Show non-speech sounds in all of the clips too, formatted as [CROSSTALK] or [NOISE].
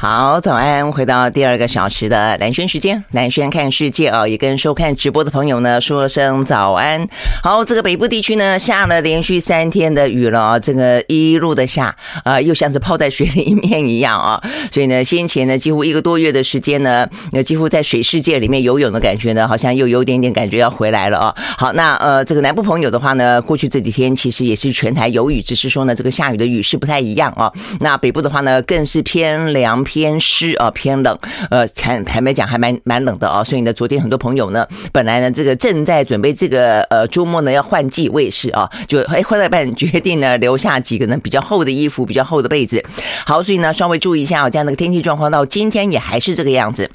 好，早安！回到第二个小时的兰萱时间，兰萱看世界啊，也跟收看直播的朋友呢说声早安。好，这个北部地区呢下了连续三天的雨了，这个一路的下啊，又像是泡在水里面一样啊。所以呢，先前呢几乎一个多月的时间呢，那几乎在水世界里面游泳的感觉呢，好像又有点点感觉要回来了啊。好，那呃，这个南部朋友的话呢，过去这几天其实也是全台有雨，只是说呢这个下雨的雨势不太一样啊。那北部的话呢，更是偏凉。偏湿啊，偏冷，呃，坦坦白讲还蛮蛮冷的啊，所以呢，昨天很多朋友呢，本来呢，这个正在准备这个呃周末呢要换季卫士啊，就哎换了半决定呢留下几个呢比较厚的衣服，比较厚的被子，好，所以呢稍微注意一下哦，这样的天气状况到今天也还是这个样子。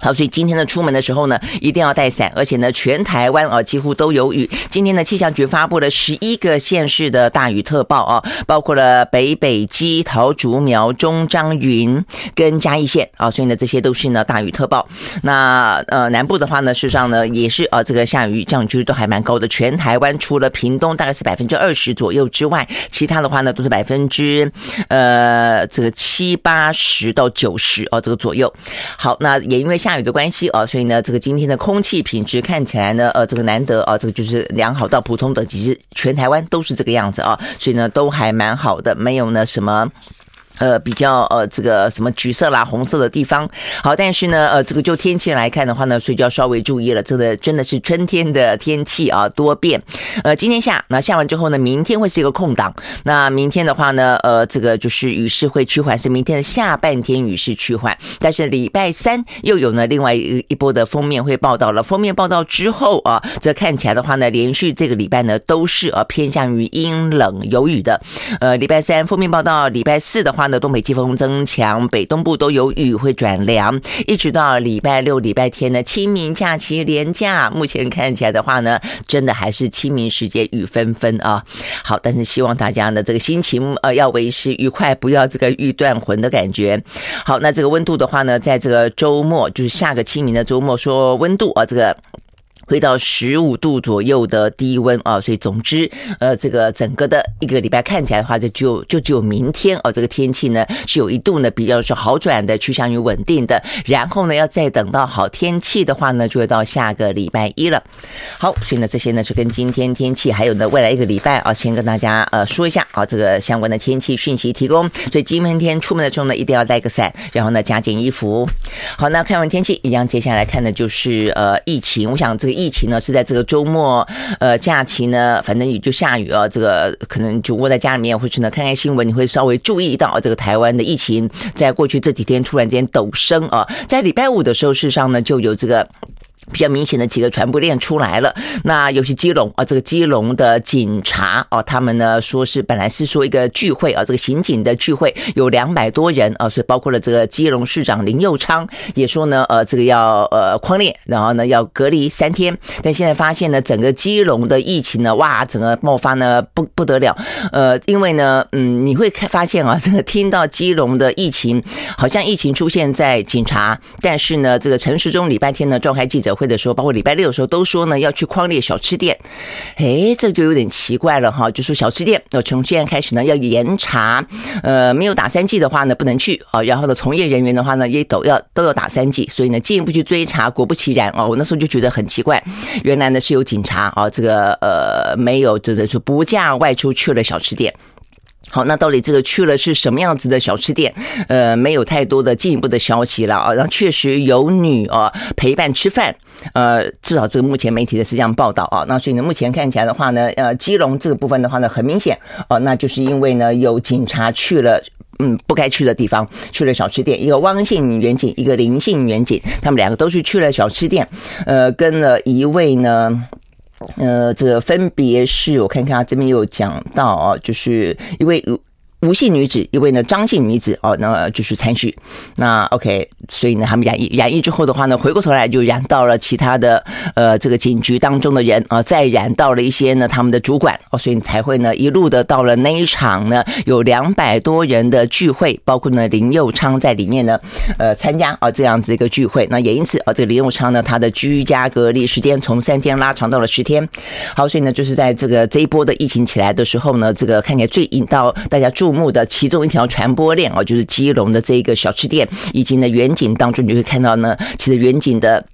好，所以今天呢，出门的时候呢，一定要带伞，而且呢，全台湾啊几乎都有雨。今天呢，气象局发布了十一个县市的大雨特报啊，包括了北北基、桃竹苗、中彰云跟嘉义县啊，所以呢，这些都是呢大雨特报。那呃，南部的话呢，事实上呢，也是啊，这个下雨降雨几率都还蛮高的。全台湾除了屏东大概是百分之二十左右之外，其他的话呢都是百分之呃这个七八十到九十哦这个左右。好，那也因为下雨的关系啊，所以呢，这个今天的空气品质看起来呢，呃，这个难得啊，这个就是良好到普通等级，其实全台湾都是这个样子啊，所以呢，都还蛮好的，没有呢什么。呃，比较呃，这个什么橘色啦、红色的地方，好，但是呢，呃，这个就天气来看的话呢，所以就要稍微注意了。这个真的是春天的天气啊，多变。呃，今天下，那下完之后呢，明天会是一个空档。那明天的话呢，呃，这个就是雨势会趋缓，是明天的下半天雨势趋缓。但是礼拜三又有呢另外一一波的封面会报道了。封面报道之后啊，这看起来的话呢，连续这个礼拜呢都是呃偏向于阴冷有雨的。呃，礼拜三封面报道，礼拜四的话。的东北季风增强，北东部都有雨，会转凉，一直到礼拜六、礼拜天呢，清明假期连假，目前看起来的话呢，真的还是清明时节雨纷纷啊。好，但是希望大家呢，这个心情呃要维持愉快，不要这个欲断魂的感觉。好，那这个温度的话呢，在这个周末，就是下个清明的周末，说温度啊，这个。回到十五度左右的低温啊，所以总之，呃，这个整个的一个礼拜看起来的话，就就就只有明天啊，这个天气呢是有一度呢比较是好转的，趋向于稳定的。然后呢，要再等到好天气的话呢，就会到下个礼拜一了。好，所以呢，这些呢是跟今天天气，还有呢未来一个礼拜啊，先跟大家呃说一下啊，这个相关的天气讯息提供。所以今天出门的时候呢，一定要带个伞，然后呢加件衣服。好，那看完天气，一样接下来看的就是呃疫情。我想这个。疫疫情呢是在这个周末，呃，假期呢，反正也就下雨啊，这个可能就窝在家里面，或是呢看看新闻，你会稍微注意到这个台湾的疫情，在过去这几天突然间陡升啊，在礼拜五的时候，事实上呢就有这个。比较明显的几个传播链出来了，那尤其基隆啊，这个基隆的警察啊，他们呢说是本来是说一个聚会啊，这个刑警的聚会有两百多人啊，所以包括了这个基隆市长林佑昌也说呢，呃，这个要呃匡列，然后呢要隔离三天，但现在发现呢，整个基隆的疫情呢，哇，整个爆发呢不不得了，呃，因为呢，嗯，你会看发现啊，[LAUGHS] 这个听到基隆的疫情，好像疫情出现在警察，但是呢，这个陈时中礼拜天呢召开记者会的时候，包括礼拜六的时候，都说呢要去匡列小吃店，哎，这就有点奇怪了哈。就说小吃店，呃，从现在开始呢要严查，呃，没有打三剂的话呢不能去啊。然后呢，从业人员的话呢也都要都要打三剂，所以呢进一步去追查，果不其然哦，我那时候就觉得很奇怪，原来呢是有警察啊，这个呃没有这个说不假外出去了小吃店。好，那到底这个去了是什么样子的小吃店？呃，没有太多的进一步的消息了啊。然后确实有女啊陪伴吃饭，呃，至少这个目前媒体的是这样报道啊。那所以呢，目前看起来的话呢，呃，基隆这个部分的话呢，很明显啊，那就是因为呢有警察去了，嗯，不该去的地方，去了小吃店。一个汪姓员警，一个林姓员警，他们两个都是去了小吃店，呃，跟了一位呢。呃，这个分别是我看看啊，这边有讲到啊，就是因为。吴姓女子，一位呢张姓女子哦，那就是参序。那 OK，所以呢，他们染疫染疫之后的话呢，回过头来就染到了其他的呃这个警局当中的人啊，再染到了一些呢他们的主管哦，所以才会呢一路的到了那一场呢有两百多人的聚会，包括呢林佑昌在里面呢呃参加啊这样子一个聚会。那也因此啊，这个林佑昌呢他的居家隔离时间从三天拉长到了十天。好，所以呢就是在这个这一波的疫情起来的时候呢，这个看起来最引到大家注目的其中一条传播链哦，就是基隆的这一个小吃店，以及呢远景当中你会看到呢，其实远景的，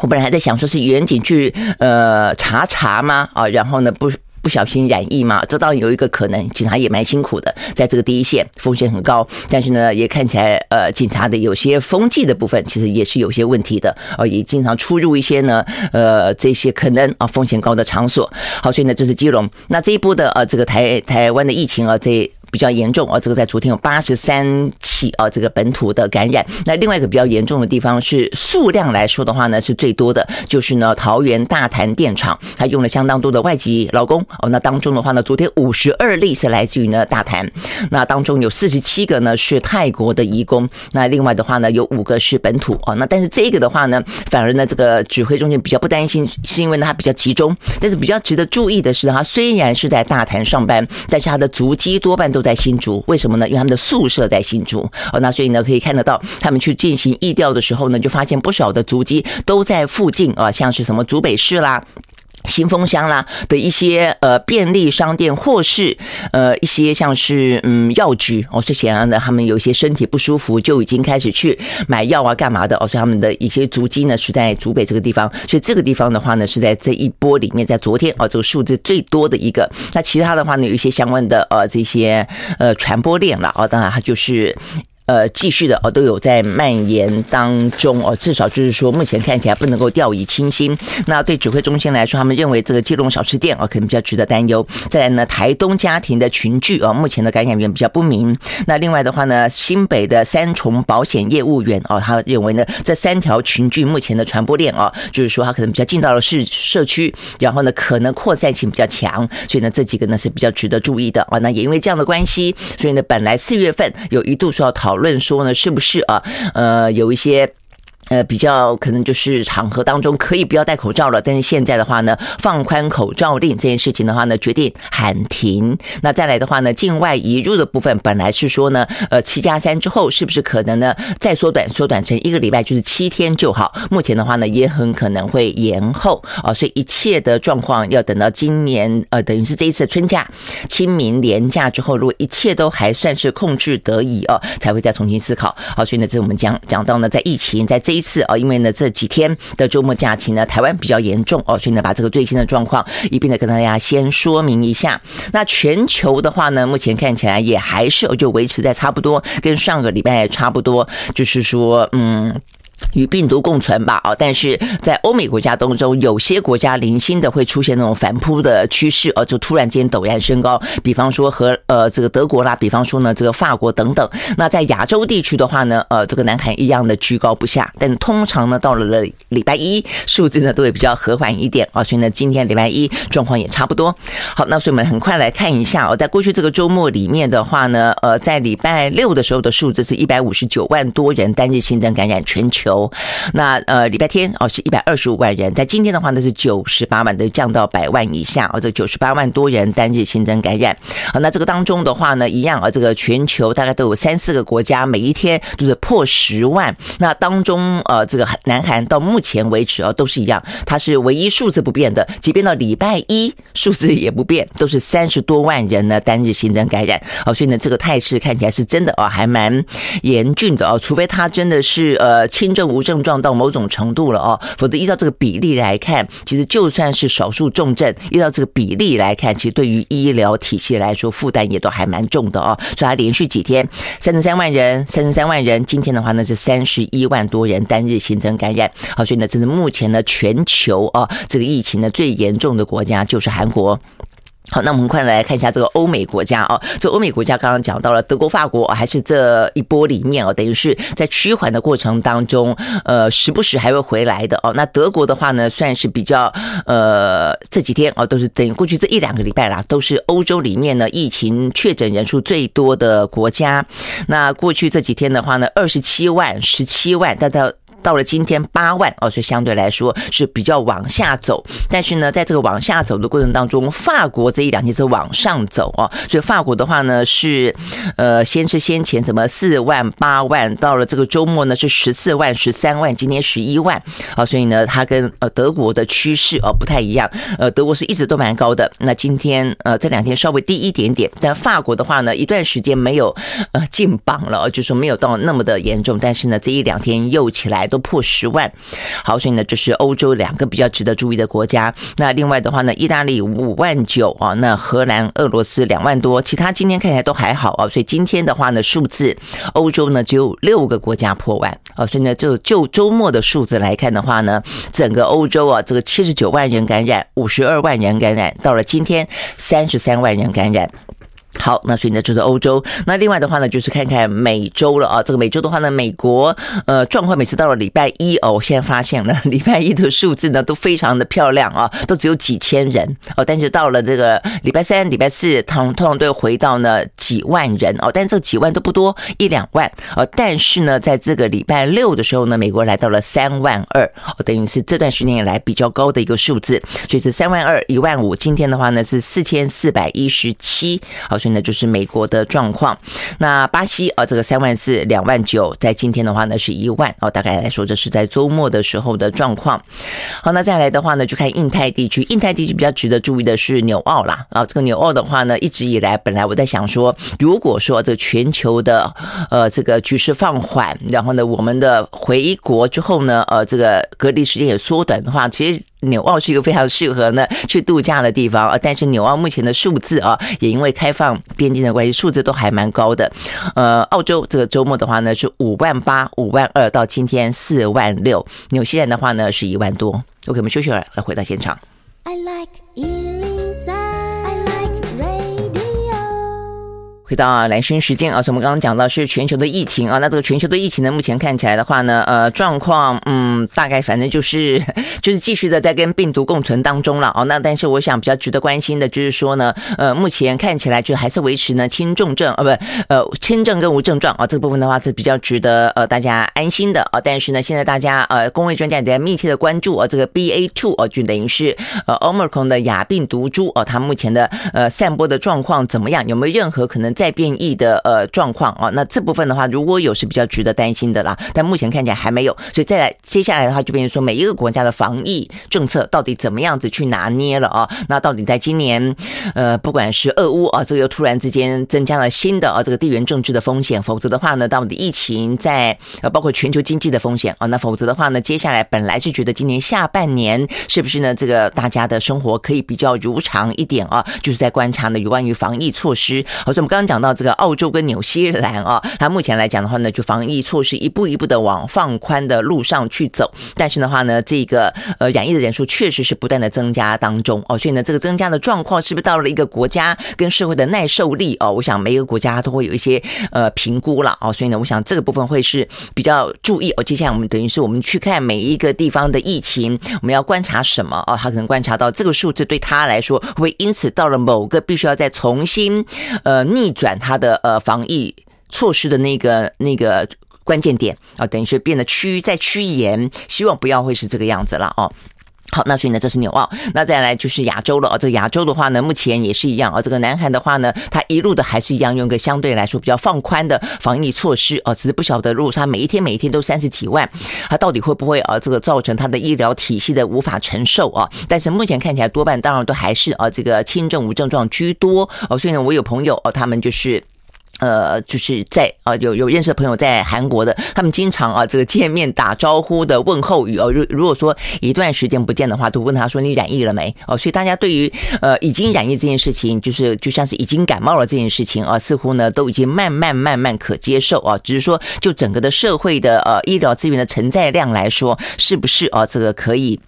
我本来还在想说是远景去呃查查吗？啊，然后呢不。不小心染疫嘛，这倒有一个可能，警察也蛮辛苦的，在这个第一线风险很高，但是呢，也看起来呃，警察的有些风纪的部分其实也是有些问题的，呃，也经常出入一些呢，呃，这些可能啊风险高的场所。好，所以呢，这是基隆，那这一波的呃，这个台台湾的疫情啊，这。比较严重哦，这个在昨天有八十三起啊，这个本土的感染。那另外一个比较严重的地方是数量来说的话呢，是最多的，就是呢桃园大潭电厂，它用了相当多的外籍劳工哦。那当中的话呢，昨天五十二例是来自于呢大潭，那当中有四十七个呢是泰国的移工，那另外的话呢有五个是本土哦。那但是这个的话呢，反而呢这个指挥中心比较不担心，是因为呢它比较集中。但是比较值得注意的是，它虽然是在大潭上班，但是它的足迹多半都。都在新竹，为什么呢？因为他们的宿舍在新竹哦，那所以呢，可以看得到他们去进行疫调的时候呢，就发现不少的足迹都在附近啊，像是什么竹北市啦。新丰乡啦的一些呃便利商店，或是呃一些像是嗯药局哦，是显然的，他们有一些身体不舒服，就已经开始去买药啊，干嘛的哦？所以他们的一些足迹呢是在竹北这个地方，所以这个地方的话呢是在这一波里面，在昨天哦这个数字最多的一个。那其他的话呢，有一些相关的呃这些呃传播链了哦，当然它就是。呃，继续的哦，都有在蔓延当中哦，至少就是说，目前看起来不能够掉以轻心。那对指挥中心来说，他们认为这个基隆小吃店哦，可能比较值得担忧。再来呢，台东家庭的群聚哦，目前的感染源比较不明。那另外的话呢，新北的三重保险业务员哦，他认为呢，这三条群聚目前的传播链哦，就是说他可能比较进到了市社区，然后呢，可能扩散性比较强，所以呢，这几个呢是比较值得注意的哦。那也因为这样的关系，所以呢，本来四月份有一度说要讨。论说呢，是不是啊？呃，有一些。呃，比较可能就是场合当中可以不要戴口罩了，但是现在的话呢，放宽口罩令这件事情的话呢，决定喊停。那再来的话呢，境外移入的部分本来是说呢，呃，七加三之后是不是可能呢再缩短，缩短成一个礼拜，就是七天就好。目前的话呢，也很可能会延后啊，所以一切的状况要等到今年呃，等于是这一次春假、清明连假之后，如果一切都还算是控制得宜哦，才会再重新思考。好，所以呢，这我们讲讲到呢，在疫情在这。一次哦，因为呢这几天的周末假期呢，台湾比较严重哦，所以呢把这个最新的状况一并的跟大家先说明一下。那全球的话呢，目前看起来也还是就维持在差不多，跟上个礼拜差不多，就是说嗯。与病毒共存吧，啊！但是在欧美国家当中，有些国家零星的会出现那种反扑的趋势，而就突然间陡然升高。比方说和呃这个德国啦，比方说呢这个法国等等。那在亚洲地区的话呢，呃这个南韩一样的居高不下。但通常呢到了了礼拜一，数字呢都会比较和缓一点啊。所以呢今天礼拜一状况也差不多。好，那所以我们很快来看一下哦，在过去这个周末里面的话呢，呃在礼拜六的时候的数字是一百五十九万多人单日新增感染全球。那呃，礼拜天哦是一百二十五万人，在今天的话呢是九十八万，都降到百万以下哦。这九十八万多人单日新增感染，好，那这个当中的话呢，一样啊，这个全球大概都有三四个国家，每一天都是破十万。那当中呃，这个南韩到目前为止啊都是一样，它是唯一数字不变的，即便到礼拜一数字也不变，都是三十多万人呢单日新增感染。哦，所以呢这个态势看起来是真的哦，还蛮严峻的哦，除非它真的是呃轻症。无症状到某种程度了哦，否则依照这个比例来看，其实就算是少数重症，依照这个比例来看，其实对于医疗体系来说负担也都还蛮重的哦。所以它连续几天三十三万人，三十三万人，今天的话呢是三十一万多人单日新增感染。好，所以呢，这是目前呢全球啊这个疫情呢最严重的国家就是韩国。好，那我们快来看一下这个欧美国家哦。这欧美国家刚刚讲到了德国、法国，还是这一波里面哦，等于是在趋缓的过程当中，呃，时不时还会回来的哦。那德国的话呢，算是比较呃这几天哦，都是等于过去这一两个礼拜啦，都是欧洲里面呢疫情确诊人数最多的国家。那过去这几天的话呢，二十七万、十七万，但到。到了今天八万哦，所以相对来说是比较往下走。但是呢，在这个往下走的过程当中，法国这一两天是往上走哦，所以法国的话呢是呃，先是先前怎么四万八万，到了这个周末呢是十四万十三万，今天十一万啊，所以呢，它跟呃德国的趋势哦不太一样，呃，德国是一直都蛮高的，那今天呃这两天稍微低一点点，但法国的话呢，一段时间没有呃进榜了，就说没有到那么的严重，但是呢，这一两天又起来都破十万，好，所以呢，这是欧洲两个比较值得注意的国家。那另外的话呢，意大利五万九啊，那荷兰、俄罗斯两万多，其他今天看起来都还好啊，所以今天的话呢，数字欧洲呢只有六个国家破万啊，所以呢，就就周末的数字来看的话呢，整个欧洲啊，这个七十九万人感染，五十二万人感染，到了今天三十三万人感染。好，那所以呢，就是欧洲。那另外的话呢，就是看看美洲了啊。这个美洲的话呢，美国呃状况每次到了礼拜一哦，我现在发现了 [LAUGHS] 礼拜一的数字呢都非常的漂亮啊，都只有几千人哦。但是到了这个礼拜三、礼拜四，通通常都回到呢几万人哦。但这几万都不多，一两万哦。但是呢，在这个礼拜六的时候呢，美国来到了三万二哦，等于是这段时间以来比较高的一个数字，所以是三万二、一万五。今天的话呢是四千四百一十七，好。那就是美国的状况。那巴西啊，这个三万四、两万九，在今天的话呢是一万哦。大概来说，这是在周末的时候的状况。好，那再来的话呢，就看印太地区。印太地区比较值得注意的是纽澳啦啊。这个纽澳的话呢，一直以来本来我在想说，如果说这全球的呃这个局势放缓，然后呢，我们的回国之后呢，呃，这个隔离时间也缩短的话，其实。纽澳是一个非常适合呢去度假的地方啊，但是纽澳目前的数字啊，也因为开放边境的关系，数字都还蛮高的。呃，澳洲这个周末的话呢是五万八、五万二，到今天四万六。纽西兰的话呢是一万多。OK，我们休息会儿，再回到现场。I like you. 回到蓝轩时间啊，所以我们刚刚讲到是全球的疫情啊，那这个全球的疫情呢，目前看起来的话呢，呃，状况嗯，大概反正就是 [LAUGHS] 就是继续的在跟病毒共存当中了哦。那但是我想比较值得关心的就是说呢，呃，目前看起来就还是维持呢轻重症啊，不呃轻症跟无症状啊，这个部分的话是比较值得呃大家安心的啊。但是呢，现在大家呃公卫专家也在密切的关注啊，这个 BA two 哦，就等于是呃 Omicron 的亚病毒株哦，它目前的呃散播的状况怎么样？有没有任何可能？再变异的呃状况啊，那这部分的话，如果有是比较值得担心的啦，但目前看起来还没有，所以再来接下来的话，就变成说每一个国家的防疫政策到底怎么样子去拿捏了啊？那到底在今年呃，不管是俄乌啊，这个又突然之间增加了新的啊这个地缘政治的风险，否则的话呢，到底疫情在呃包括全球经济的风险啊，那否则的话呢，接下来本来是觉得今年下半年是不是呢，这个大家的生活可以比较如常一点啊？就是在观察呢有关于防疫措施，好，所以我们刚刚。讲到这个澳洲跟纽西兰啊，它目前来讲的话呢，就防疫措施一步一步的往放宽的路上去走，但是的话呢，这个呃染疫的人数确实是不断的增加当中哦，所以呢，这个增加的状况是不是到了一个国家跟社会的耐受力哦？我想每一个国家都会有一些呃评估了哦，所以呢，我想这个部分会是比较注意哦。接下来我们等于是我们去看每一个地方的疫情，我们要观察什么哦？他可能观察到这个数字对他来说会因此到了某个必须要再重新呃逆。转它的呃防疫措施的那个那个关键点啊，等于是变得趋在趋严，希望不要会是这个样子了哦。好，那所以呢，这是纽澳，那再来就是亚洲了啊。这个亚洲的话呢，目前也是一样啊。这个南韩的话呢，它一路的还是一样，用个相对来说比较放宽的防疫措施啊。只是不晓得，如果它每一天每一天都三十几万，它到底会不会啊？这个造成它的医疗体系的无法承受啊？但是目前看起来多半当然都还是啊，这个轻症无症状居多哦。所以呢，我有朋友哦，他们就是。呃，就是在啊，有有认识的朋友在韩国的，他们经常啊，这个见面打招呼的问候语哦。如如果说一段时间不见的话，都问他说你染疫了没？哦，所以大家对于呃已经染疫这件事情，就是就像是已经感冒了这件事情啊，似乎呢都已经慢慢慢慢可接受啊。只是说就整个的社会的呃医疗资源的承载量来说，是不是啊这个可以？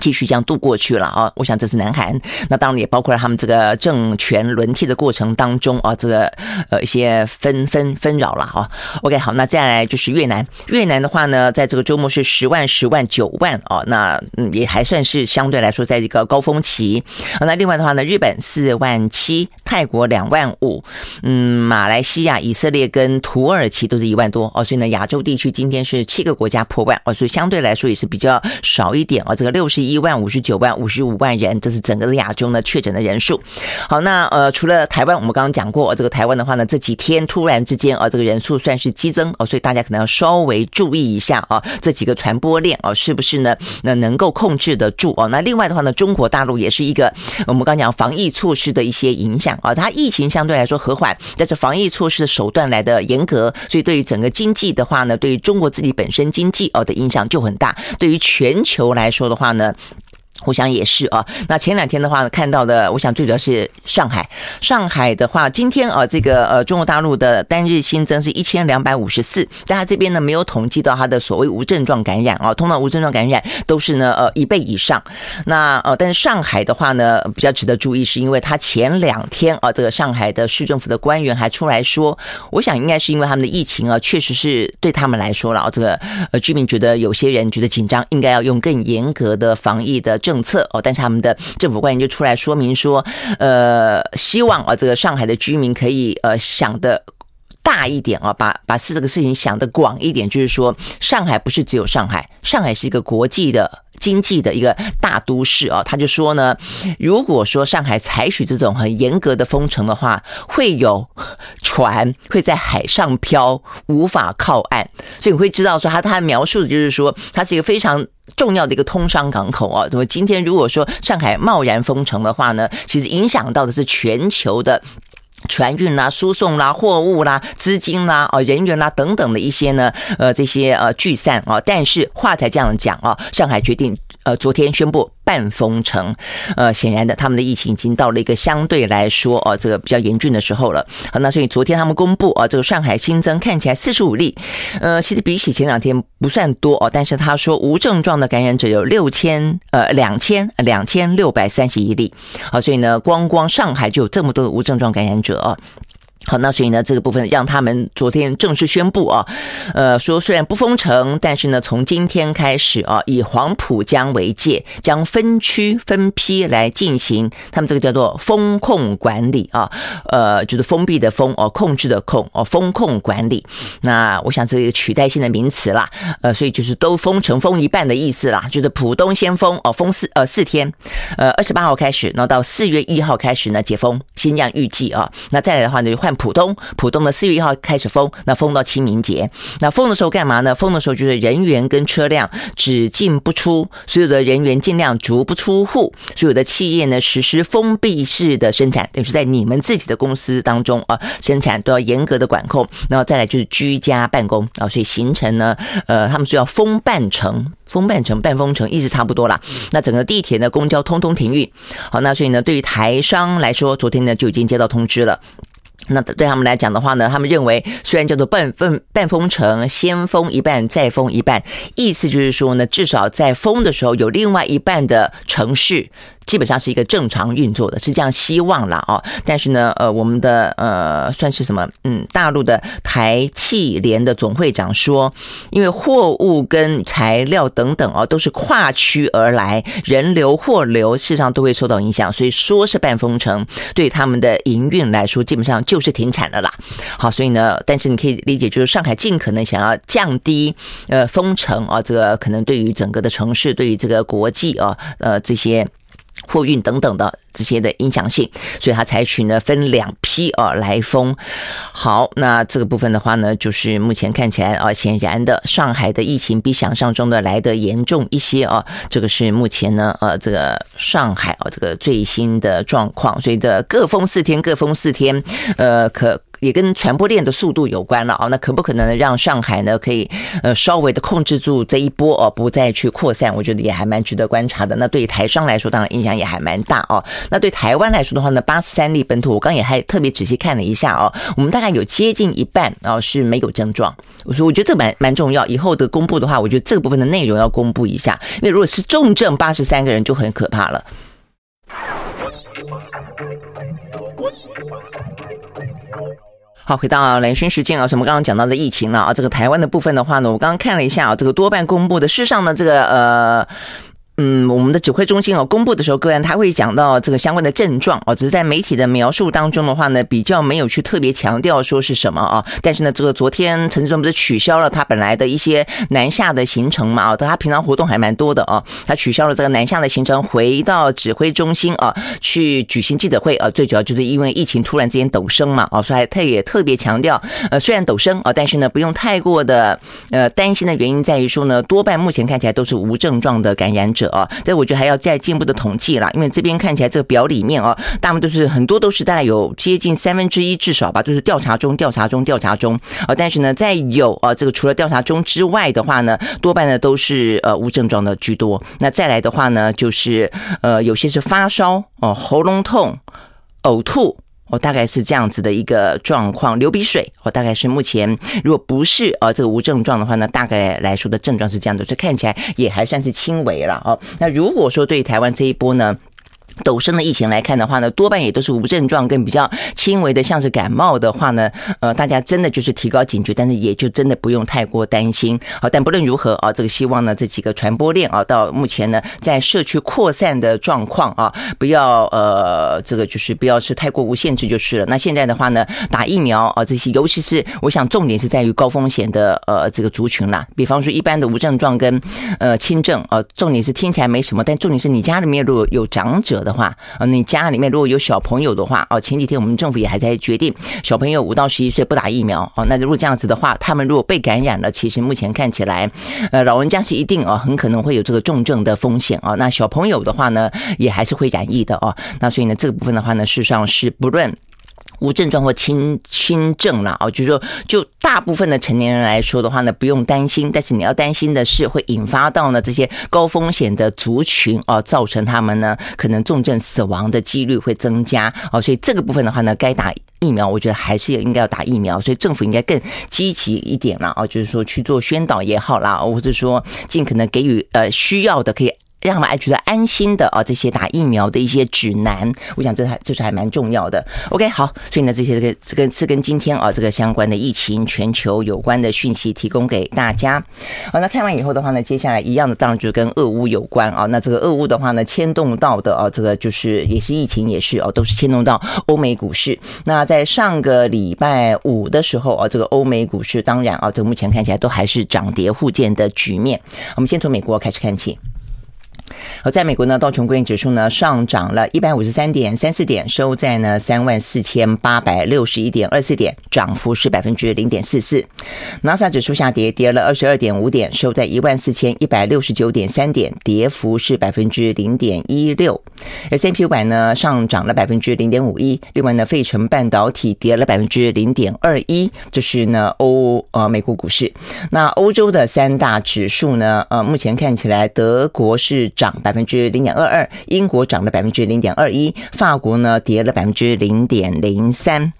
继续这样度过去了啊！我想这是南韩，那当然也包括了他们这个政权轮替的过程当中啊，这个呃一些纷纷纷扰了啊。OK，好，那再来就是越南，越南的话呢，在这个周末是十万、十万、九万啊，那也还算是相对来说在一个高峰期。那另外的话呢，日本四万七，泰国两万五，嗯，马来西亚、以色列跟土耳其都是一万多哦，所以呢，亚洲地区今天是七个国家破万哦，所以相对来说也是比较少一点啊，这个六十一。一万五十九万五十五万人，这是整个的亚洲呢确诊的人数。好，那呃，除了台湾，我们刚刚讲过，这个台湾的话呢，这几天突然之间啊，这个人数算是激增哦，所以大家可能要稍微注意一下啊，这几个传播链啊，是不是呢？那能够控制得住哦？那另外的话呢，中国大陆也是一个我们刚讲防疫措施的一些影响啊，它疫情相对来说和缓，但是防疫措施的手段来的严格，所以对于整个经济的话呢，对于中国自己本身经济哦的影响就很大。对于全球来说的话呢，我想也是啊，那前两天的话呢，看到的，我想最主要是上海。上海的话，今天啊，这个呃，中国大陆的单日新增是一千两百五十四，但他这边呢没有统计到他的所谓无症状感染啊，通常无症状感染都是呢呃一倍以上。那呃，但是上海的话呢，比较值得注意，是因为他前两天啊，这个上海的市政府的官员还出来说，我想应该是因为他们的疫情啊，确实是对他们来说了，这个呃居民觉得有些人觉得紧张，应该要用更严格的防疫的。政策哦，但是他们的政府官员就出来说明说，呃，希望啊，这个上海的居民可以呃想的大一点啊，把把事这个事情想得广一点，就是说，上海不是只有上海，上海是一个国际的经济的一个大都市啊。他就说呢，如果说上海采取这种很严格的封城的话，会有船 [LAUGHS] 会在海上漂，无法靠岸，所以你会知道说他他描述的就是说，它是一个非常。重要的一个通商港口啊，那么今天如果说上海贸然封城的话呢，其实影响到的是全球的船运啦、输送啦、货物啦、资金啦、啊人员啦等等的一些呢，呃这些呃聚散啊。但是话才这样讲啊，上海决定呃昨天宣布。半封城，呃，显然的，他们的疫情已经到了一个相对来说哦，这个比较严峻的时候了。好，那所以昨天他们公布啊，这个上海新增看起来四十五例，呃，其实比起前两天不算多哦，但是他说无症状的感染者有六千呃两千两千六百三十一例，好，所以呢，光光上海就有这么多的无症状感染者啊。好，那所以呢，这个部分让他们昨天正式宣布啊，呃，说虽然不封城，但是呢，从今天开始啊，以黄浦江为界，将分区分批来进行他们这个叫做封控管理啊，呃，就是封闭的封哦，控制的控哦，封控管理。那我想这个取代性的名词啦，呃，所以就是都封城封一半的意思啦，就是浦东先封哦，封四呃四天，呃，二十八号开始，然后到四月一号开始呢解封，先这样预计啊，那再来的话呢就换。浦东，浦东的四月一号开始封，那封到清明节。那封的时候干嘛呢？封的时候就是人员跟车辆只进不出，所有的人员尽量足不出户。所有的企业呢实施封闭式的生产，等于是在你们自己的公司当中啊生产都要严格的管控。然后再来就是居家办公啊，所以行程呢，呃，他们说要封半城，封半城，半封城，意思差不多啦。那整个地铁呢、公交通通停运。好，那所以呢，对于台商来说，昨天呢就已经接到通知了。那对他们来讲的话呢，他们认为虽然叫做半封半封城，先封一半再封一半，意思就是说呢，至少在封的时候有另外一半的城市。基本上是一个正常运作的，是这样希望啦哦。但是呢，呃，我们的呃算是什么？嗯，大陆的台企联的总会长说，因为货物跟材料等等哦，都是跨区而来，人流货流事实上都会受到影响，所以说是半封城，对他们的营运来说，基本上就是停产了啦。好，所以呢，但是你可以理解，就是上海尽可能想要降低呃封城啊，这个可能对于整个的城市，对于这个国际啊，呃这些。货运等等的这些的影响性，所以他采取呢分两批啊来封。好，那这个部分的话呢，就是目前看起来啊，显然的上海的疫情比想象中的来得严重一些啊。这个是目前呢呃这个上海啊这个最新的状况，所以的各封四天，各封四天，呃可。也跟传播链的速度有关了啊。那可不可能让上海呢可以呃稍微的控制住这一波哦，不再去扩散？我觉得也还蛮值得观察的。那对台商来说，当然影响也还蛮大哦。那对台湾来说的话呢，八十三例本土，我刚也还特别仔细看了一下哦，我们大概有接近一半啊是没有症状。我说我觉得这蛮蛮重要，以后的公布的话，我觉得这个部分的内容要公布一下，因为如果是重症八十三个人就很可怕了。好，回到兰萱时间啊，我们刚刚讲到的疫情了啊，这个台湾的部分的话呢，我刚刚看了一下啊，这个多半公布的，事实上呢，这个呃。嗯，我们的指挥中心哦，公布的时候，个人他会讲到这个相关的症状哦，只是在媒体的描述当中的话呢，比较没有去特别强调说是什么啊。但是呢，这个昨天陈志忠不是取消了他本来的一些南下的行程嘛？啊，他平常活动还蛮多的啊，他取消了这个南下的行程，回到指挥中心啊去举行记者会啊。最主要就是因为疫情突然之间陡升嘛，啊，所以他也特别强调，呃，虽然陡升啊，但是呢，不用太过的呃担心的原因在于说呢，多半目前看起来都是无症状的感染者。啊，这我觉得还要再进一步的统计啦，因为这边看起来这个表里面啊，大部分都是很多都是大概有接近三分之一至少吧，就是调查中、调查中、调查中啊。但是呢，在有啊这个除了调查中之外的话呢，多半呢都是呃无症状的居多。那再来的话呢，就是呃有些是发烧哦、喉咙痛、呕吐。哦，大概是这样子的一个状况，流鼻水。哦，大概是目前，如果不是呃这个无症状的话呢，大概来说的症状是这样的，所以看起来也还算是轻微了哦。那如果说对台湾这一波呢，陡升的疫情来看的话呢，多半也都是无症状跟比较轻微的，像是感冒的话呢，呃，大家真的就是提高警觉，但是也就真的不用太过担心。好，但不论如何啊，这个希望呢，这几个传播链啊，到目前呢，在社区扩散的状况啊，不要呃，这个就是不要是太过无限制就是了。那现在的话呢，打疫苗啊，这些尤其是我想重点是在于高风险的呃这个族群啦，比方说一般的无症状跟呃轻症啊，重点是听起来没什么，但重点是你家里面如果有长者的。的话，啊，你家里面如果有小朋友的话，哦，前几天我们政府也还在决定，小朋友五到十一岁不打疫苗，哦，那如果这样子的话，他们如果被感染了，其实目前看起来，呃，老人家是一定哦，很可能会有这个重症的风险哦。那小朋友的话呢，也还是会染疫的哦。那所以呢，这个部分的话呢，事实上是不论。无症状或轻轻症了啊，就是说，就大部分的成年人来说的话呢，不用担心。但是你要担心的是，会引发到呢这些高风险的族群啊，造成他们呢可能重症死亡的几率会增加啊。所以这个部分的话呢，该打疫苗，我觉得还是应该要打疫苗。所以政府应该更积极一点了啊，就是说去做宣导也好啦，或者说尽可能给予呃需要的可以。让他们觉得安心的啊，这些打疫苗的一些指南，我想这还这是还蛮重要的。OK，好，所以呢，这些这个这跟是跟今天啊这个相关的疫情全球有关的讯息提供给大家。好，那看完以后的话呢，接下来一样的当然就跟俄乌有关啊。那这个俄乌的话呢，牵动到的啊，这个就是也是疫情也是哦，都是牵动到欧美股市。那在上个礼拜五的时候啊，这个欧美股市当然啊，这目前看起来都还是涨跌互见的局面。我们先从美国开始看起。而在美国呢，道琼工业指数呢上涨了一百五十三点三四点，收在呢三万四千八百六十一点二四点，涨幅是百分之零点四四。纳斯达克指数下跌，跌了二十二点五点，收在一万四千一百六十九点三点，跌幅是百分之零点一六。S&P 五百呢上涨了百分之零点五一，另外呢，费城半导体跌了百分之零点二一。这是呢欧呃美国股市。那欧洲的三大指数呢，呃，目前看起来德国是。涨百分之零点二二，英国涨了百分之零点二一，法国呢跌了百分之零点零三。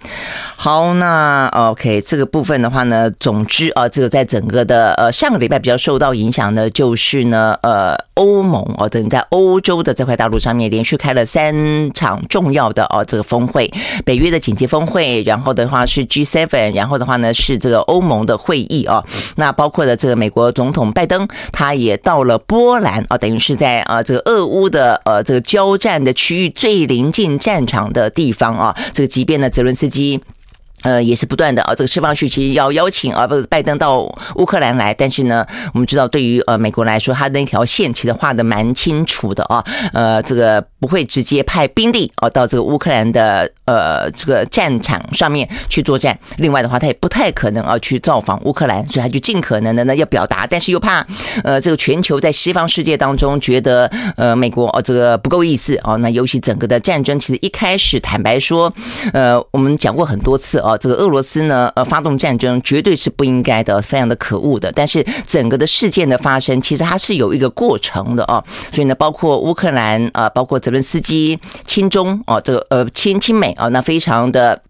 好，那 OK 这个部分的话呢，总之啊，这个在整个的呃上个礼拜比较受到影响的，就是呢呃欧盟哦，等于在欧洲的这块大陆上面连续开了三场重要的哦这个峰会，北约的紧急峰会，然后的话是 G7，然后的话呢是这个欧盟的会议啊，那包括了这个美国总统拜登，他也到了波兰啊，等于是在。在啊，这个俄乌的呃这个交战的区域最临近战场的地方啊，这个即便呢泽伦斯基。呃，也是不断的啊，这个释放讯息要邀请啊，不是拜登到乌克兰来，但是呢，我们知道对于呃美国来说，他那条线其实画的蛮清楚的啊，呃，这个不会直接派兵力啊到这个乌克兰的呃这个战场上面去作战。另外的话，他也不太可能啊去造访乌克兰，所以他就尽可能的呢要表达，但是又怕呃这个全球在西方世界当中觉得呃美国哦这个不够意思哦，那尤其整个的战争其实一开始坦白说，呃我们讲过很多次哦。这个俄罗斯呢呃发动战争绝对是不应该的，非常的可恶的。但是整个的事件的发生，其实它是有一个过程的哦。所以呢，包括乌克兰啊，包括泽伦斯基亲中哦，这个呃亲亲美啊，那非常的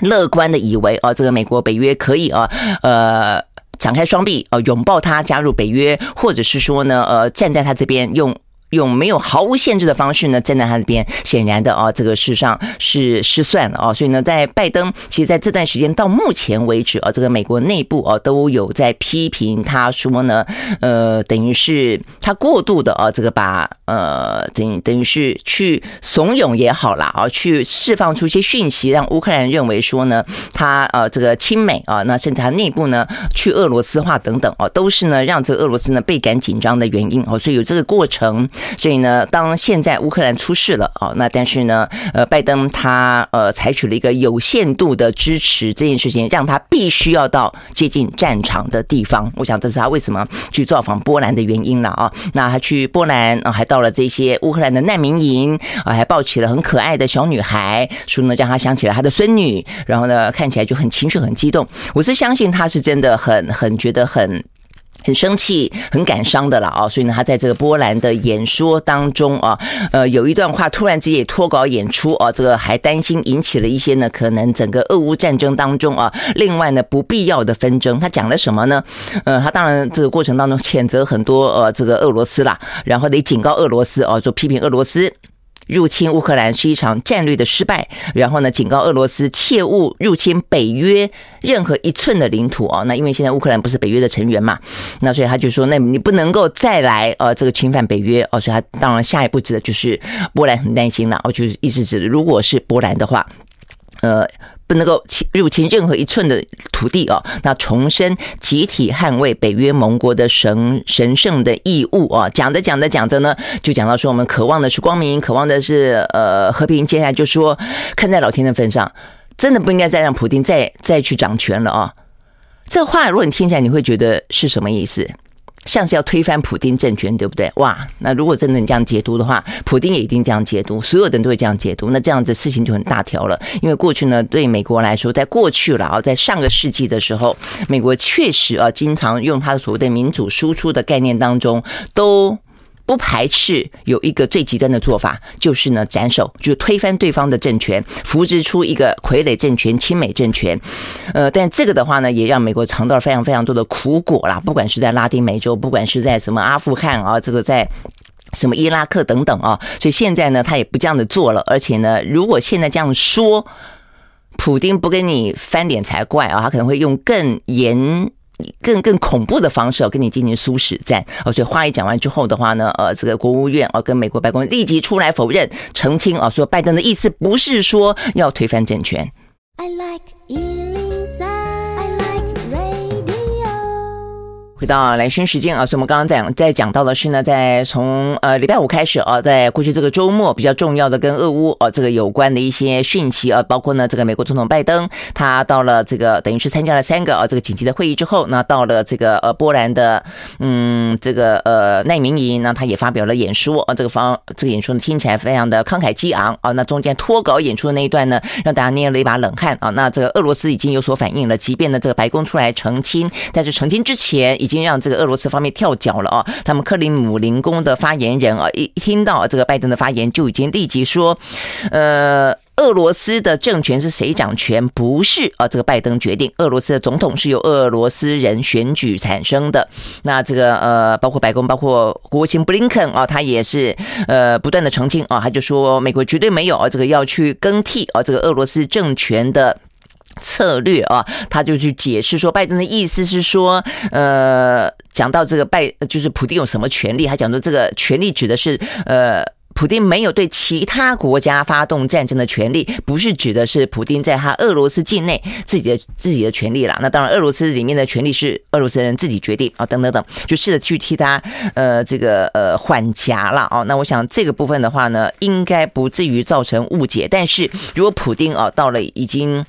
乐观的以为啊，这个美国北约可以啊呃。敞开双臂，呃，拥抱他加入北约，或者是说呢，呃，站在他这边用。用没有毫无限制的方式呢，站在他这边，显然的啊，这个事上是失算了啊。所以呢，在拜登，其实在这段时间到目前为止啊，这个美国内部啊都有在批评他说呢，呃，等于是他过度的啊，这个把呃等等于是去怂恿也好啦，啊，去释放出一些讯息，让乌克兰认为说呢，他呃这个亲美啊，那甚至他内部呢去俄罗斯化等等啊，都是呢让这个俄罗斯呢倍感紧张的原因哦。所以有这个过程。所以呢，当现在乌克兰出事了啊，那但是呢，呃，拜登他呃采取了一个有限度的支持这件事情，让他必须要到接近战场的地方。我想这是他为什么去造访波兰的原因了啊。那他去波兰啊，还到了这些乌克兰的难民营啊，还抱起了很可爱的小女孩，说呢让他想起了他的孙女，然后呢看起来就很情绪很激动。我是相信他是真的很很觉得很。[LAUGHS] 很生气、很感伤的了啊，所以呢，他在这个波兰的演说当中啊，呃，有一段话突然之间也脱稿演出啊，这个还担心引起了一些呢，可能整个俄乌战争当中啊，另外呢不必要的纷争。他讲了什么呢？呃，他当然这个过程当中谴责很多呃这个俄罗斯啦，然后得警告俄罗斯啊，说批评俄罗斯。入侵乌克兰是一场战略的失败，然后呢，警告俄罗斯切勿入侵北约任何一寸的领土哦。那因为现在乌克兰不是北约的成员嘛，那所以他就说，那你不能够再来呃这个侵犯北约哦。所以他当然下一步指的就是波兰很担心了哦，就是意思指如果是波兰的话，呃。不能够侵入侵任何一寸的土地哦，那重申集体捍卫北约盟国的神神圣的义务啊！讲着讲着讲着呢，就讲到说我们渴望的是光明，渴望的是呃和平。接下来就说，看在老天的份上，真的不应该再让普丁再再去掌权了啊！这话如果你听起来，你会觉得是什么意思？像是要推翻普丁政权，对不对？哇，那如果真的这样解读的话，普丁也一定这样解读，所有的人都会这样解读，那这样子事情就很大条了。因为过去呢，对美国来说，在过去了啊，在上个世纪的时候，美国确实啊，经常用它的所谓的民主输出的概念当中都。不排斥有一个最极端的做法，就是呢斩首，就推翻对方的政权，扶植出一个傀儡政权、亲美政权。呃，但这个的话呢，也让美国尝到了非常非常多的苦果啦。不管是在拉丁美洲，不管是在什么阿富汗啊，这个在什么伊拉克等等啊，所以现在呢，他也不这样子做了。而且呢，如果现在这样说，普丁不跟你翻脸才怪啊，他可能会用更严。更更恐怖的方式哦，跟你进行殊死战哦。所以话一讲完之后的话呢，呃，这个国务院哦，跟美国白宫立即出来否认澄清啊，说拜登的意思不是说要推翻政权。I like 回到蓝轩时间啊，所以我们刚刚在讲在讲到的是呢，在从呃礼拜五开始啊，在过去这个周末比较重要的跟俄乌啊这个有关的一些讯息啊，包括呢这个美国总统拜登他到了这个等于是参加了三个啊这个紧急的会议之后，那到了这个呃波兰的嗯这个呃难民营，那他也发表了演说啊，这个方这个演说呢听起来非常的慷慨激昂啊，那中间脱稿演出的那一段呢，让大家捏了一把冷汗啊，那这个俄罗斯已经有所反应了，即便呢这个白宫出来澄清，但是澄清之前已已经让这个俄罗斯方面跳脚了啊！他们克里姆林宫的发言人啊，一一听到这个拜登的发言，就已经立即说：“呃，俄罗斯的政权是谁掌权？不是啊，这个拜登决定。俄罗斯的总统是由俄罗斯人选举产生的。那这个呃，包括白宫，包括国务卿布林肯啊，他也是呃不断的澄清啊，他就说美国绝对没有啊，这个要去更替啊，这个俄罗斯政权的。”策略啊，他就去解释说，拜登的意思是说，呃，讲到这个拜，就是普丁有什么权利？他讲的这个权利指的是，呃，普丁没有对其他国家发动战争的权利，不是指的是普丁在他俄罗斯境内自己的自己的权利啦。那当然，俄罗斯里面的权利是俄罗斯人自己决定啊，等等等，就试着去替他呃这个呃缓颊了啊。那我想这个部分的话呢，应该不至于造成误解。但是如果普丁啊到了已经。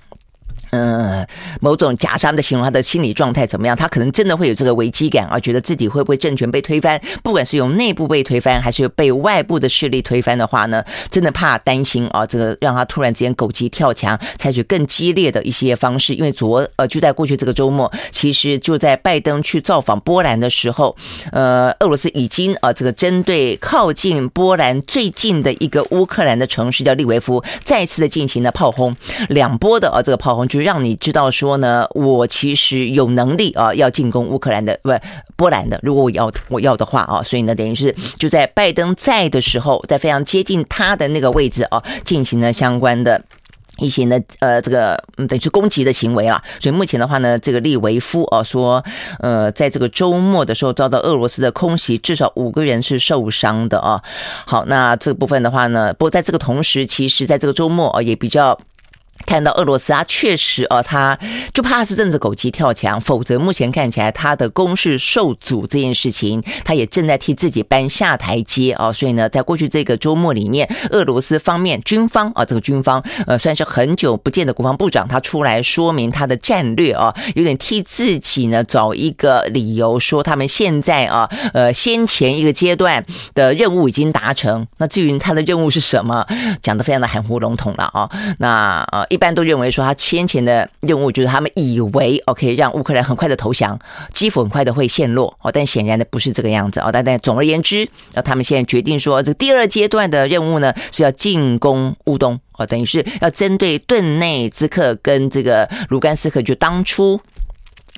嗯，某种假杀的形容他的心理状态怎么样？他可能真的会有这个危机感啊，觉得自己会不会政权被推翻？不管是由内部被推翻，还是被外部的势力推翻的话呢，真的怕担心啊，这个让他突然之间狗急跳墙，采取更激烈的一些方式。因为昨呃就在过去这个周末，其实就在拜登去造访波兰的时候，呃，俄罗斯已经啊这个针对靠近波兰最近的一个乌克兰的城市叫利维夫，再次的进行了炮轰，两波的啊这个炮轰就是。让你知道说呢，我其实有能力啊，要进攻乌克兰的，不波兰的。如果我要我要的话啊，所以呢，等于是就在拜登在的时候，在非常接近他的那个位置啊，进行了相关的一些呢，呃，这个嗯等于是攻击的行为啊。所以目前的话呢，这个利维夫啊说，呃，在这个周末的时候遭到俄罗斯的空袭，至少五个人是受伤的啊。好，那这个部分的话呢，不过在这个同时，其实在这个周末啊，也比较。看到俄罗斯啊，确实哦，他就怕是政治狗急跳墙，否则目前看起来他的攻势受阻这件事情，他也正在替自己搬下台阶哦。所以呢，在过去这个周末里面，俄罗斯方面军方啊，这个军方呃，算是很久不见的国防部长，他出来说明他的战略啊，有点替自己呢找一个理由，说他们现在啊，呃，先前一个阶段的任务已经达成。那至于他的任务是什么，讲的非常的含糊笼统了啊。那呃。一般都认为说，他先前的任务就是他们以为 OK 让乌克兰很快的投降，基辅很快的会陷落哦，但显然的不是这个样子哦。但但总而言之，那他们现在决定说，这第二阶段的任务呢是要进攻乌东哦，等于是要针对顿内兹克跟这个卢甘斯克，就当初。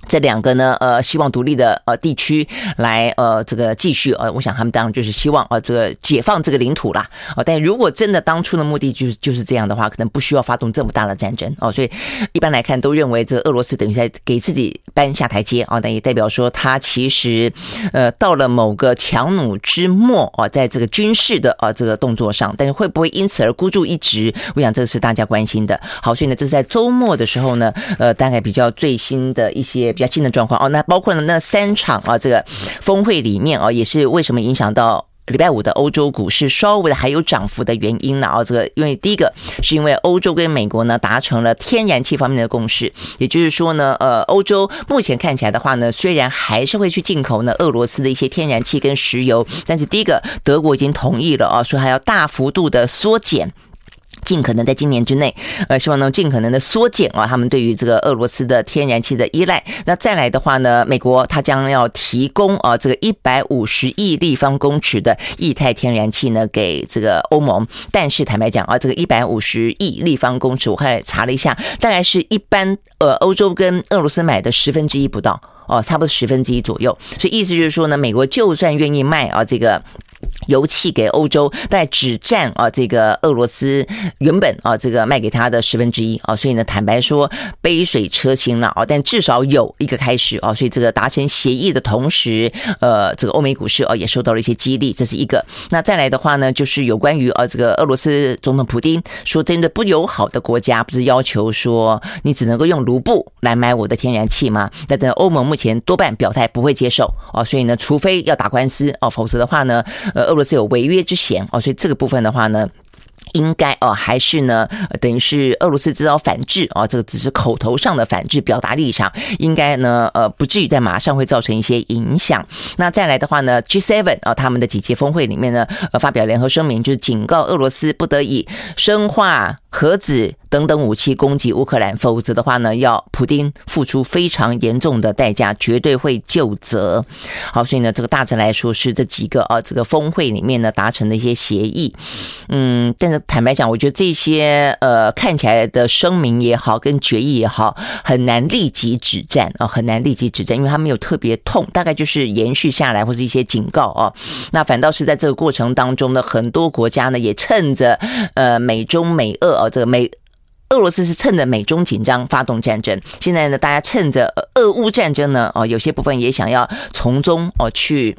这两个呢，呃，希望独立的呃地区来呃这个继续呃，我想他们当然就是希望呃这个解放这个领土啦。哦，但如果真的当初的目的就是就是这样的话，可能不需要发动这么大的战争哦。所以一般来看都认为这个俄罗斯等于在给自己搬下台阶啊，但也代表说他其实呃到了某个强弩之末啊，在这个军事的啊这个动作上，但是会不会因此而孤注一掷？我想这是大家关心的。好，所以呢，这是在周末的时候呢，呃，大概比较最新的一些。比较新的状况哦，那包括了那三场啊，这个峰会里面啊，也是为什么影响到礼拜五的欧洲股市稍微的还有涨幅的原因呢啊。这个因为第一个是因为欧洲跟美国呢达成了天然气方面的共识，也就是说呢，呃，欧洲目前看起来的话呢，虽然还是会去进口呢俄罗斯的一些天然气跟石油，但是第一个德国已经同意了啊，说还要大幅度的缩减。尽可能在今年之内，呃，希望能尽可能的缩减啊，他们对于这个俄罗斯的天然气的依赖。那再来的话呢，美国它将要提供啊这个一百五十亿立方公尺的液态天然气呢给这个欧盟。但是坦白讲啊，这个一百五十亿立方公尺，我后来查了一下，大概是一般呃欧洲跟俄罗斯买的十分之一不到哦，差不多十分之一左右。所以意思就是说呢，美国就算愿意卖啊这个。油气给欧洲，但只占啊这个俄罗斯原本啊这个卖给他的十分之一啊，所以呢，坦白说杯水车薪了啊，但至少有一个开始啊，所以这个达成协议的同时，呃，这个欧美股市啊也受到了一些激励，这是一个。那再来的话呢，就是有关于啊这个俄罗斯总统普丁说，真的不友好的国家不是要求说你只能够用卢布来买我的天然气吗？那等欧盟目前多半表态不会接受啊，所以呢，除非要打官司啊，否则的话呢，呃。俄罗斯有违约之嫌哦，所以这个部分的话呢。应该哦，还是呢，等于是俄罗斯知道反制啊，这个只是口头上的反制，表达立场，应该呢，呃，不至于在马上会造成一些影响。那再来的话呢，G7 啊，他们的几届峰会里面呢，呃，发表联合声明，就是警告俄罗斯不得以深化、核子等等武器攻击乌克兰，否则的话呢，要普丁付出非常严重的代价，绝对会就责。好，所以呢，这个大致来说是这几个啊，这个峰会里面呢达成的一些协议，嗯，但是。坦白讲，我觉得这些呃看起来的声明也好，跟决议也好，很难立即止战啊，很难立即止战，因为他没有特别痛，大概就是延续下来或者一些警告啊。那反倒是在这个过程当中呢，很多国家呢也趁着呃美中美俄啊，这个美俄罗斯是趁着美中紧张发动战争，现在呢大家趁着俄乌战争呢，哦有些部分也想要从中哦去。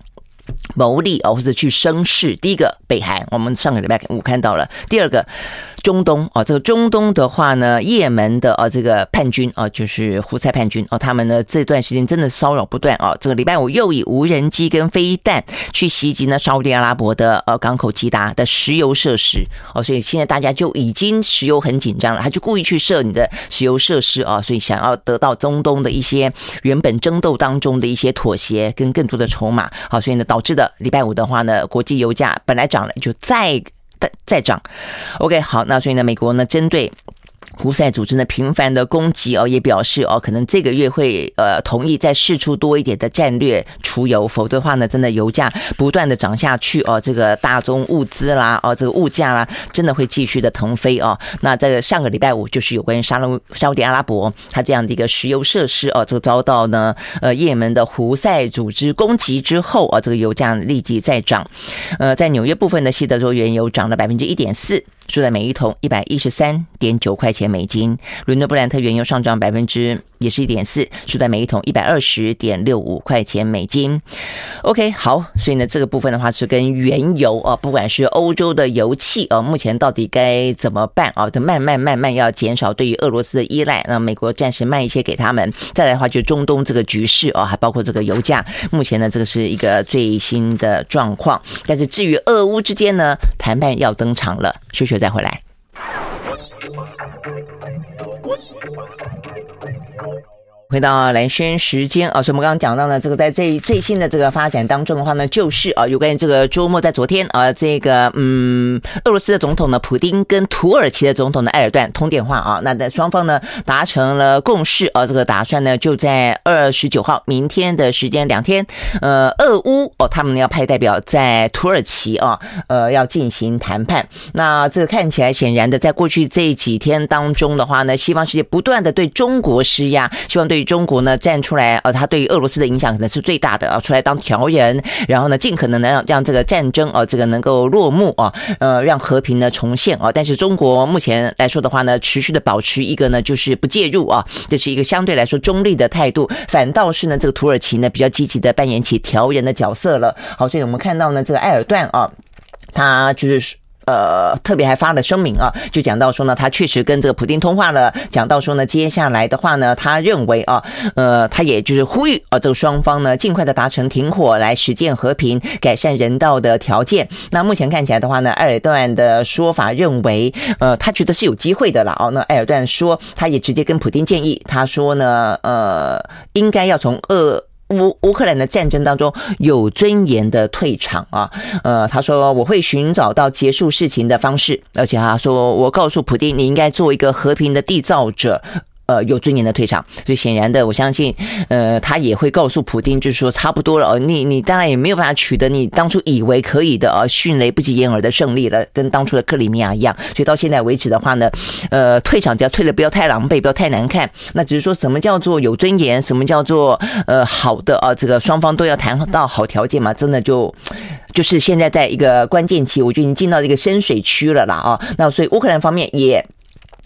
牟利哦，或者去生事。第一个，北韩，我们上个礼拜五看到了；第二个，中东啊，这个中东的话呢，也门的啊，这个叛军啊，就是胡塞叛军哦，他们呢这段时间真的骚扰不断啊。这个礼拜五又以无人机跟飞弹去袭击呢沙乌地阿拉伯的呃港口吉达的石油设施哦，所以现在大家就已经石油很紧张了，他就故意去设你的石油设施啊，所以想要得到中东的一些原本争斗当中的一些妥协跟更多的筹码。好，所以呢导导致的。礼拜五的话呢，国际油价本来涨了，就再再再涨。OK，好，那所以呢，美国呢针对。胡塞组织呢频繁的攻击哦，也表示哦，可能这个月会呃同意再释出多一点的战略储油，否则的话呢，真的油价不断的涨下去哦，这个大宗物资啦哦，这个物价啦，真的会继续的腾飞哦。那这个上个礼拜五就是有关于沙龙沙乌地阿拉伯它这样的一个石油设施哦，就遭到呢呃也门的胡塞组织攻击之后啊，这个油价立即再涨。呃，在纽约部分的西德州原油涨了百分之一点四。收在每一桶一百一十三点九块钱美金，伦敦布兰特原油上涨百分之。也是一点四，收在每一桶一百二十点六五块钱美金。OK，好，所以呢，这个部分的话是跟原油啊，不管是欧洲的油气啊，目前到底该怎么办啊？就慢慢慢慢要减少对于俄罗斯的依赖，那美国暂时卖一些给他们。再来的话，就中东这个局势啊，还包括这个油价，目前呢，这个是一个最新的状况。但是至于俄乌之间呢，谈判要登场了，休息再回来。回到蓝轩时间啊，所以我们刚刚讲到呢，这个在最最新的这个发展当中的话呢，就是啊，有关于这个周末在昨天啊，这个嗯，俄罗斯的总统呢，普丁跟土耳其的总统的埃尔段通电话啊，那在双方呢达成了共识啊，这个打算呢就在二十九号明天的时间两天，呃，俄乌哦，他们要派代表在土耳其啊，呃，要进行谈判。那这个看起来显然的，在过去这几天当中的话呢，西方世界不断的对中国施压，希望对。对中国呢站出来，呃，他对于俄罗斯的影响可能是最大的啊，出来当调人，然后呢，尽可能的让让这个战争啊，这个能够落幕啊，呃，让和平呢重现啊。但是中国目前来说的话呢，持续的保持一个呢就是不介入啊，这是一个相对来说中立的态度。反倒是呢，这个土耳其呢比较积极的扮演起调人的角色了。好，所以我们看到呢，这个埃尔段啊，他就是。呃，特别还发了声明啊，就讲到说呢，他确实跟这个普丁通话了，讲到说呢，接下来的话呢，他认为啊，呃，他也就是呼吁啊，这个双方呢尽快的达成停火，来实践和平，改善人道的条件。那目前看起来的话呢，埃尔段的说法认为，呃，他觉得是有机会的了哦。那埃尔段说，他也直接跟普丁建议，他说呢，呃，应该要从俄。乌乌克兰的战争当中有尊严的退场啊，呃，他说我会寻找到结束事情的方式，而且他说我告诉普丁，你应该做一个和平的缔造者。呃，有尊严的退场，所以显然的，我相信，呃，他也会告诉普丁，就是说差不多了哦，你你当然也没有办法取得你当初以为可以的啊，迅雷不及掩耳的胜利了，跟当初的克里米亚一样。所以到现在为止的话呢，呃，退场只要退的不要太狼狈，不要太难看，那只是说什么叫做有尊严，什么叫做呃好的啊，这个双方都要谈到好条件嘛，真的就就是现在在一个关键期，我觉得已经进到这个深水区了啦啊，那所以乌克兰方面也。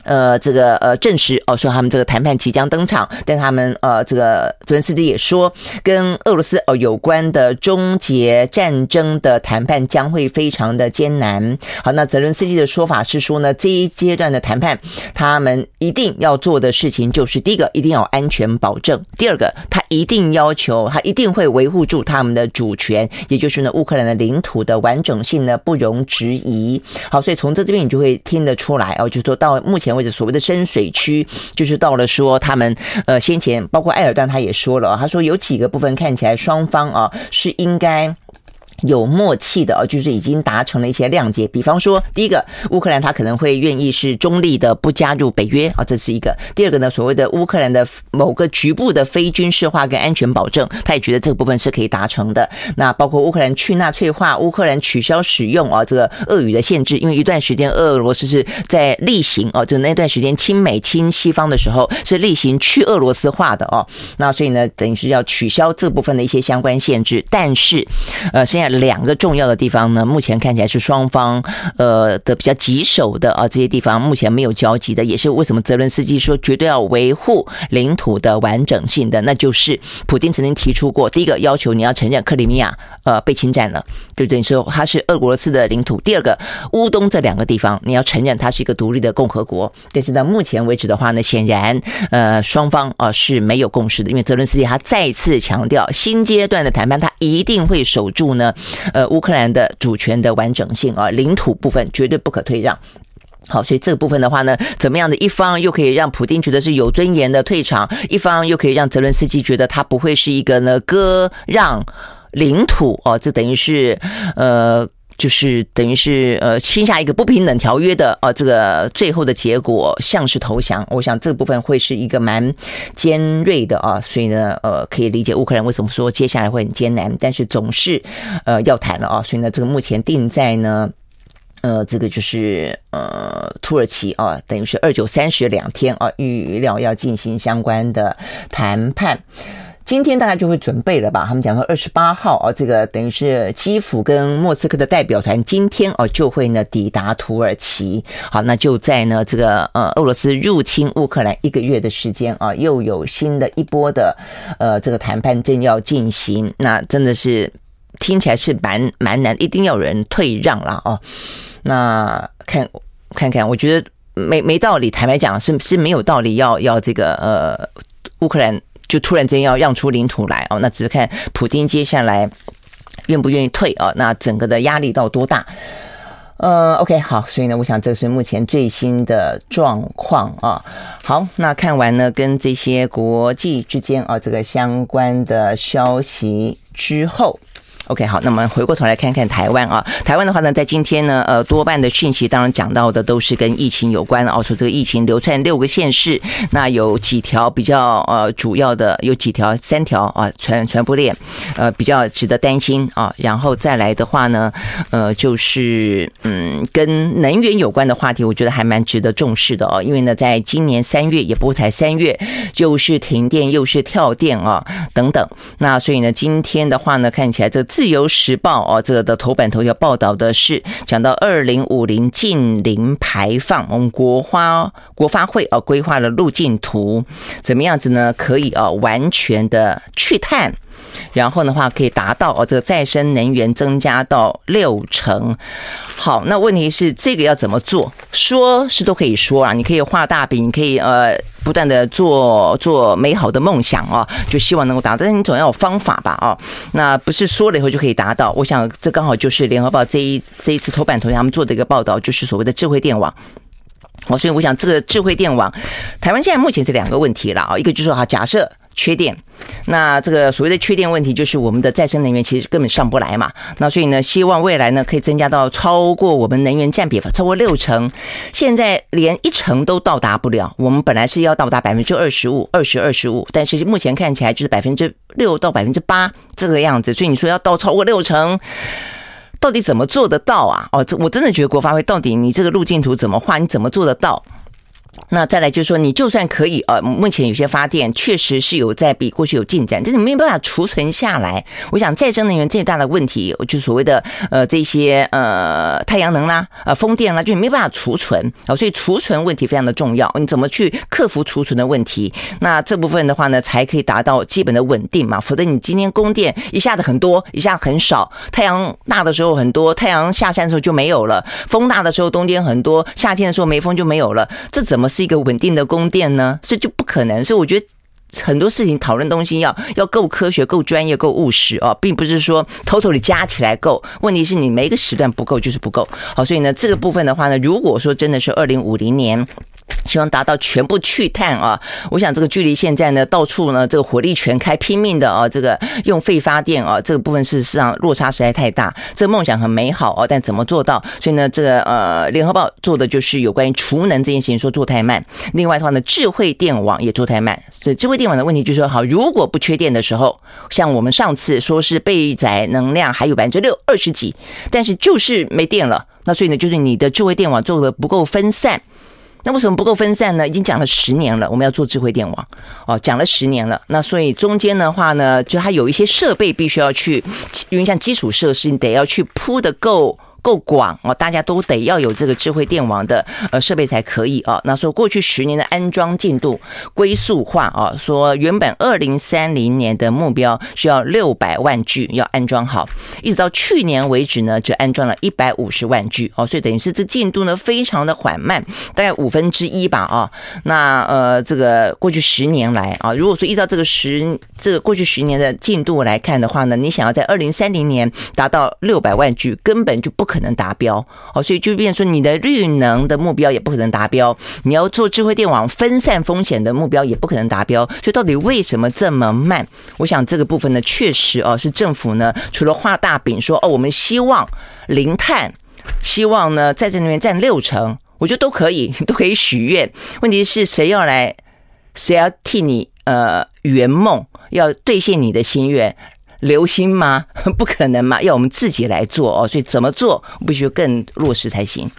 呃，这个呃，证实哦，说他们这个谈判即将登场，但他们呃，这个泽连斯基也说，跟俄罗斯哦有关的终结战争的谈判将会非常的艰难。好，那泽连斯基的说法是说呢，这一阶段的谈判，他们一定要做的事情就是，第一个一定要安全保证，第二个他一定要求他一定会维护住他们的主权，也就是呢乌克兰的领土的完整性呢不容置疑。好，所以从这这边你就会听得出来哦，就是说到目前。为止所谓的深水区，就是到了说他们呃先前包括埃尔段他也说了，他说有几个部分看起来双方啊是应该。有默契的啊，就是已经达成了一些谅解。比方说，第一个，乌克兰他可能会愿意是中立的，不加入北约啊，这是一个。第二个呢，所谓的乌克兰的某个局部的非军事化跟安全保证，他也觉得这个部分是可以达成的。那包括乌克兰去纳粹化，乌克兰取消使用啊这个俄语的限制，因为一段时间俄罗斯是在例行哦，就那段时间亲美亲西方的时候是例行去俄罗斯化的哦。那所以呢，等于是要取消这部分的一些相关限制。但是，呃，现在。两个重要的地方呢，目前看起来是双方呃的比较棘手的啊，这些地方目前没有交集的，也是为什么泽伦斯基说绝对要维护领土的完整性的，那就是普丁曾经提出过，第一个要求你要承认克里米亚呃被侵占了，对不对？说它是俄罗斯的领土。第二个乌东这两个地方你要承认它是一个独立的共和国，但是到目前为止的话呢，显然呃双方啊是没有共识的，因为泽伦斯基他再次强调新阶段的谈判他一定会守住呢呃乌克兰的主权的完整性啊，领土部分绝对不可退让。好，所以这个部分的话呢，怎么样的一方又可以让普丁觉得是有尊严的退场，一方又可以让泽伦斯基觉得他不会是一个呢割让领土哦，这等于是呃，就是等于是呃签下一个不平等条约的哦，这个最后的结果像是投降。我想这部分会是一个蛮尖锐的啊，所以呢，呃，可以理解乌克兰为什么说接下来会很艰难，但是总是呃要谈了啊，所以呢，这个目前定在呢。呃，这个就是呃，土耳其啊，等于是二九三十两天啊，预料要进行相关的谈判。今天大概就会准备了吧？他们讲说二十八号啊，这个等于是基辅跟莫斯科的代表团今天哦就会呢抵达土耳其。好，那就在呢这个呃俄罗斯入侵乌克兰一个月的时间啊，又有新的一波的呃这个谈判正要进行。那真的是听起来是蛮蛮难，一定要有人退让了哦。那看看看，我觉得没没道理。坦白讲，是是没有道理要要这个呃，乌克兰就突然间要让出领土来哦。那只是看普京接下来愿不愿意退啊。那整个的压力到多大？呃，OK，好，所以呢，我想这是目前最新的状况啊。好，那看完呢，跟这些国际之间啊这个相关的消息之后。OK，好，那么回过头来看看台湾啊，台湾的话呢，在今天呢，呃，多半的讯息当然讲到的都是跟疫情有关的哦，说这个疫情流窜六个县市，那有几条比较呃主要的，有几条三条啊传传播链，呃比较值得担心啊，然后再来的话呢，呃就是嗯跟能源有关的话题，我觉得还蛮值得重视的哦，因为呢，在今年三月也不才三月，又是停电又是跳电啊等等，那所以呢，今天的话呢，看起来这。自由时报哦，这个的头版头条报道的是讲到二零五零近零排放，我们国花国发会啊规划了路径图，怎么样子呢？可以啊完全的去碳。然后的话，可以达到哦，这个再生能源增加到六成。好，那问题是这个要怎么做？说是都可以说啊，你可以画大饼，你可以呃不断的做做美好的梦想啊，就希望能够达到，但是你总要有方法吧啊。那不是说了以后就可以达到。我想这刚好就是联合报这一这一次头版头条他们做的一个报道，就是所谓的智慧电网。哦，所以我想这个智慧电网，台湾现在目前是两个问题了啊，一个就是说哈，假设。缺电，那这个所谓的缺电问题，就是我们的再生能源其实根本上不来嘛。那所以呢，希望未来呢可以增加到超过我们能源占比超过六成，现在连一成都到达不了。我们本来是要到达百分之二十五、二十二十五，但是目前看起来就是百分之六到百分之八这个样子。所以你说要到超过六成，到底怎么做得到啊？哦，这我真的觉得国发会到底你这个路径图怎么画？你怎么做得到？那再来就是说，你就算可以呃，目前有些发电确实是有在比过去有进展，但是没有办法储存下来。我想再生能源最大的问题，就所谓的呃这些呃太阳能啦、呃风电啦，就没办法储存啊，所以储存问题非常的重要。你怎么去克服储存的问题？那这部分的话呢，才可以达到基本的稳定嘛。否则你今天供电一下子很多，一下很少，太阳大的时候很多，太阳下山的时候就没有了；风大的时候冬天很多，夏天的时候没风就没有了。这怎么是一个稳定的供电呢？所以就不可能。所以我觉得很多事情讨论东西要要够科学、够专业、够务实哦，并不是说偷偷的加起来够。问题是你每一个时段不够就是不够。好，所以呢，这个部分的话呢，如果说真的是二零五零年。希望达到全部去碳啊！我想这个距离现在呢，到处呢这个火力全开，拼命的啊，这个用废发电啊，这个部分事实上落差实在太大。这个梦想很美好哦，但怎么做到？所以呢，这个呃，联合报做的就是有关于储能这件事情，说做太慢。另外的话呢，智慧电网也做太慢。所以智慧电网的问题就是说，好，如果不缺电的时候，像我们上次说是备载能量还有百分之六二十几，但是就是没电了。那所以呢，就是你的智慧电网做的不够分散。那为什么不够分散呢？已经讲了十年了，我们要做智慧电网哦，讲了十年了。那所以中间的话呢，就它有一些设备必须要去，因为像基础设施，你得要去铺的够。够广哦，大家都得要有这个智慧电网的呃设备才可以啊。那说过去十年的安装进度龟速化啊，说原本二零三零年的目标需要六百万具要安装好，一直到去年为止呢，只安装了一百五十万具哦，所以等于是这进度呢非常的缓慢，大概五分之一吧啊。那呃这个过去十年来啊，如果说依照这个十这个过去十年的进度来看的话呢，你想要在二零三零年达到六百万具，根本就不可能达标哦，所以就变成说你的绿能的目标也不可能达标，你要做智慧电网分散风险的目标也不可能达标，所以到底为什么这么慢？我想这个部分呢，确实哦是政府呢，除了画大饼说哦，我们希望零碳，希望呢在这里面占六成，我觉得都可以，都可以许愿。问题是谁要来，谁要替你呃圆梦，要兑现你的心愿？流心吗？[LAUGHS] 不可能嘛，要我们自己来做哦，所以怎么做必须更落实才行。